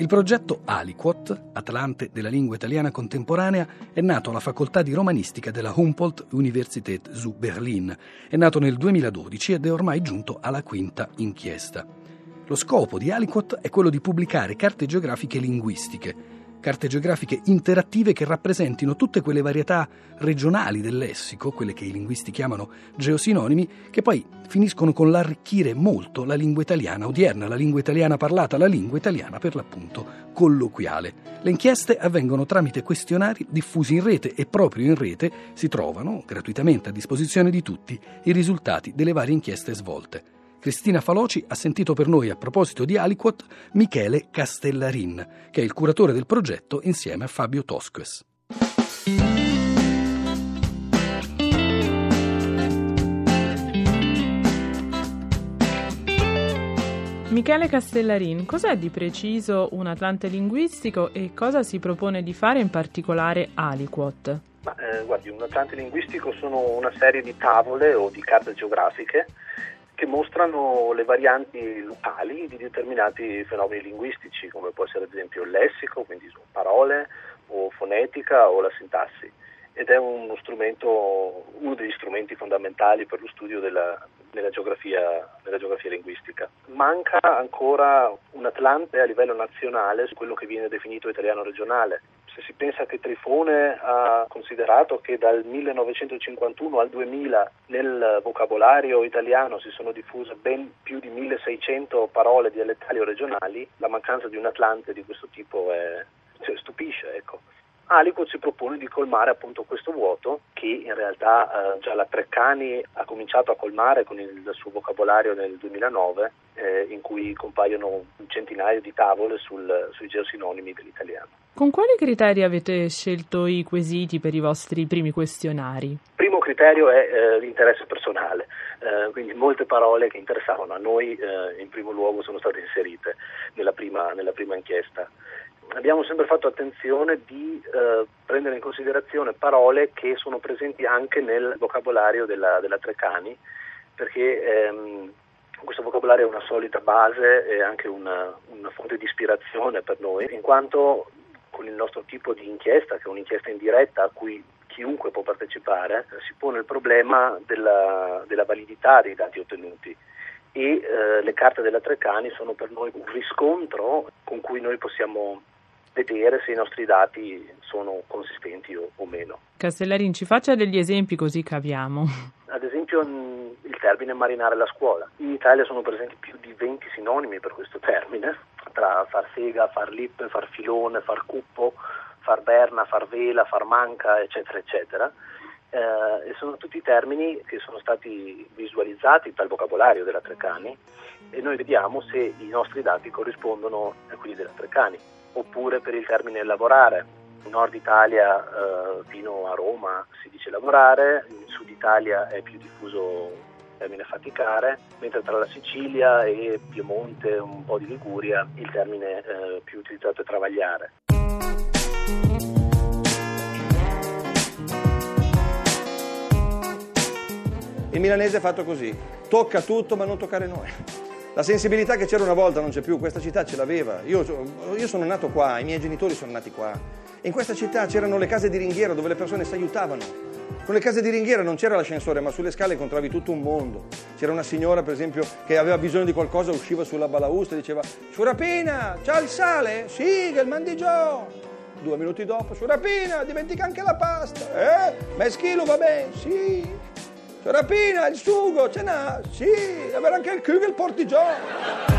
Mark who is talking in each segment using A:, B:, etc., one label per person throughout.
A: Il progetto Aliquot, Atlante della lingua italiana contemporanea, è nato alla facoltà di romanistica della Humboldt Universität zu Berlin. È nato nel 2012 ed è ormai giunto alla quinta inchiesta. Lo scopo di Aliquot è quello di pubblicare carte geografiche linguistiche carte geografiche interattive che rappresentino tutte quelle varietà regionali del lessico, quelle che i linguisti chiamano geosinonimi, che poi finiscono con l'arricchire molto la lingua italiana odierna, la lingua italiana parlata, la lingua italiana per l'appunto colloquiale. Le inchieste avvengono tramite questionari diffusi in rete e proprio in rete si trovano, gratuitamente a disposizione di tutti, i risultati delle varie inchieste svolte. Cristina Faloci ha sentito per noi a proposito di Aliquot Michele Castellarin, che è il curatore del progetto insieme a Fabio Tosques.
B: Michele Castellarin, cos'è di preciso un Atlante linguistico e cosa si propone di fare in particolare Aliquot?
C: Ma, eh, guardi, un Atlante linguistico sono una serie di tavole o di carte geografiche che mostrano le varianti locali di determinati fenomeni linguistici, come può essere ad esempio il lessico, quindi parole, o fonetica o la sintassi. Ed è uno strumento, uno degli strumenti fondamentali per lo studio della, della, geografia, della geografia linguistica. Manca ancora un Atlante a livello nazionale su quello che viene definito italiano regionale, se si pensa che Trifone ha considerato che dal 1951 al 2000 nel vocabolario italiano si sono diffuse ben più di 1600 parole dialettali o regionali, la mancanza di un Atlante di questo tipo è, cioè, stupisce. Ecco. Aliquot si propone di colmare appunto questo vuoto che in realtà eh, già la Treccani ha cominciato a colmare con il, il suo vocabolario nel 2009 eh, in cui compaiono un centinaio di tavole sul, sui geosinonimi dell'italiano.
B: Con quali criteri avete scelto i quesiti per i vostri primi questionari? Il
C: primo criterio è eh, l'interesse personale, eh, quindi molte parole che interessavano a noi eh, in primo luogo sono state inserite nella prima, nella prima inchiesta abbiamo sempre fatto attenzione di eh, prendere in considerazione parole che sono presenti anche nel vocabolario della, della Treccani, perché ehm, questo vocabolario è una solita base e anche una, una, fonte di ispirazione per noi, in quanto con il nostro tipo di inchiesta, che è un'inchiesta in diretta a cui chiunque può partecipare, si pone il problema della, della validità dei dati ottenuti. E eh, le carte della Treccani sono per noi un riscontro con cui noi possiamo vedere se i nostri dati sono consistenti o, o meno.
B: Castellarin, ci faccia degli esempi così capiamo.
C: Ad esempio il termine marinare la scuola. In Italia sono presenti più di 20 sinonimi per questo termine, tra far sega, far lippe, far filone, far cuppo, far berna, far vela, far manca, eccetera, eccetera. Eh, e sono tutti termini che sono stati visualizzati dal vocabolario della Treccani e noi vediamo se i nostri dati corrispondono a quelli della Treccani oppure per il termine lavorare. In nord Italia eh, fino a Roma si dice lavorare, in sud Italia è più diffuso il termine faticare, mentre tra la Sicilia e Piemonte un po' di Liguria il termine eh, più utilizzato è travagliare.
D: Il milanese è fatto così, tocca tutto ma non toccare noi. La sensibilità che c'era una volta non c'è più, questa città ce l'aveva. Io, io, sono nato qua, i miei genitori sono nati qua. In questa città c'erano le case di ringhiera dove le persone si aiutavano. Con le case di ringhiera non c'era l'ascensore, ma sulle scale incontravi tutto un mondo. C'era una signora, per esempio, che aveva bisogno di qualcosa, usciva sulla balausta e diceva Surapina, c'ha il sale? Sì, che il mandigiò. Due minuti dopo, Surapina, dimentica anche la pasta. Eh? Meschilo va bene? Sì. Rapina, il sugo, ce n'ha? Sì, avere anche il Kugel portigiò.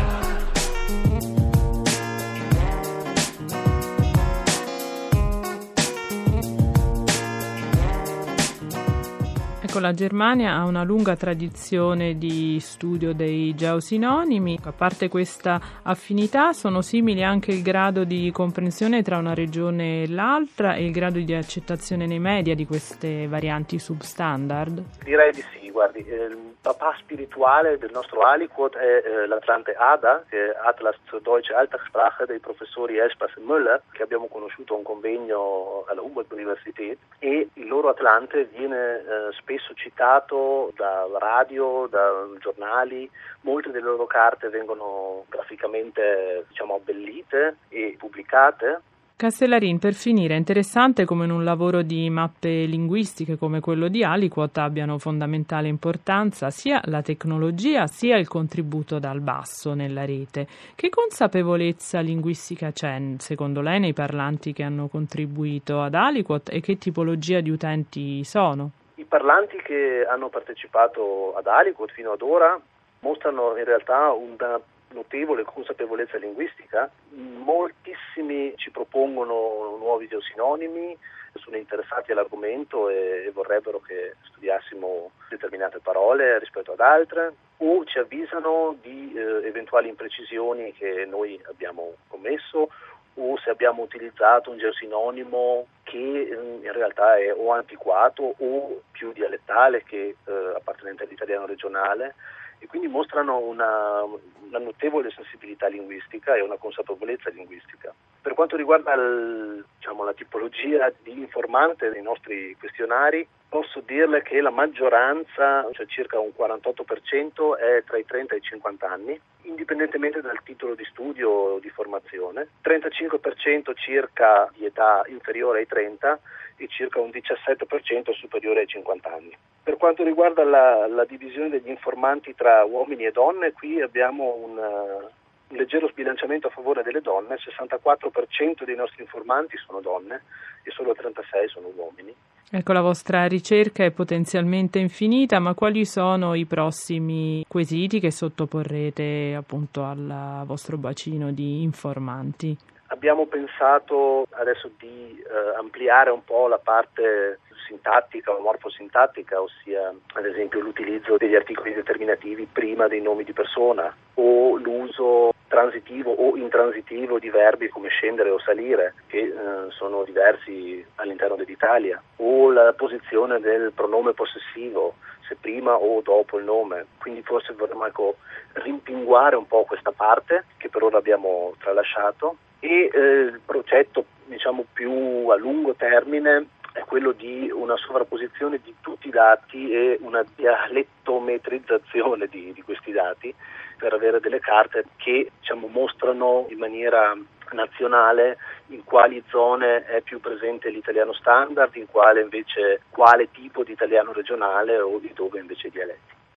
B: Ecco, la Germania ha una lunga tradizione di studio dei geosinonimi. A parte questa affinità, sono simili anche il grado di comprensione tra una regione e l'altra e il grado di accettazione nei media di queste varianti substandard?
C: Direi di sì guardi, il papà spirituale del nostro Aliquot è eh, l'Atlante ADA, che è Atlas zur Deutsche Alltagssprache dei professori Espas e Müller, che abbiamo conosciuto a un convegno alla Humboldt Universität. E il loro Atlante viene eh, spesso citato da radio, da giornali, molte delle loro carte vengono graficamente diciamo, abbellite e pubblicate
B: Castellarin, per finire, è interessante come in un lavoro di mappe linguistiche come quello di Aliquot abbiano fondamentale importanza sia la tecnologia sia il contributo dal basso nella rete. Che consapevolezza linguistica c'è, secondo lei, nei parlanti che hanno contribuito ad Aliquot e che tipologia di utenti sono?
C: I parlanti che hanno partecipato ad Aliquot fino ad ora mostrano in realtà una notevole consapevolezza linguistica, moltissimi ci propongono nuovi geosinonimi, sono interessati all'argomento e, vorrebbero che studiassimo determinate parole rispetto ad altre o ci avvisano di eh, eventuali imprecisioni che noi abbiamo commesso o se abbiamo utilizzato un geosinonimo che eh, in realtà è o antiquato o più dialettale che eh, appartenente all'italiano regionale e quindi mostrano una, una, notevole sensibilità linguistica e una consapevolezza linguistica. Per quanto riguarda il, diciamo, la tipologia di informante dei nostri questionari, posso dirle che la maggioranza, cioè circa un 48%, è tra i 30 e i 50 anni, indipendentemente dal titolo di studio o di formazione, 35% circa di età inferiore ai 30 e circa un 17% superiore ai 50 anni. Per quanto riguarda la, la divisione degli informanti tra uomini e donne, qui abbiamo un, un leggero sbilanciamento a favore delle donne, il 64% dei nostri informanti sono donne e solo il 36% sono uomini.
B: Ecco, la vostra ricerca è potenzialmente infinita, ma quali sono i prossimi quesiti che sottoporrete appunto al vostro bacino di informanti?
C: Abbiamo pensato adesso di eh, ampliare un po' la parte sintattica o morfosintattica, ossia ad esempio l'utilizzo degli articoli determinativi prima dei nomi di persona o l'uso transitivo o intransitivo di verbi come scendere o salire, che eh, sono diversi all'interno dell'Italia, o la posizione del pronome possessivo, se prima o dopo il nome. Quindi forse vorremmo ecco, rimpinguare un po' questa parte che per ora abbiamo tralasciato e eh, il progetto diciamo, più a lungo termine è quello di una sovrapposizione di tutti i dati e una dialettometrizzazione di, di questi dati per avere delle carte che diciamo, mostrano in maniera nazionale in quali zone è più presente l'italiano standard, in quale invece quale tipo di italiano regionale o di dove invece i dialetti.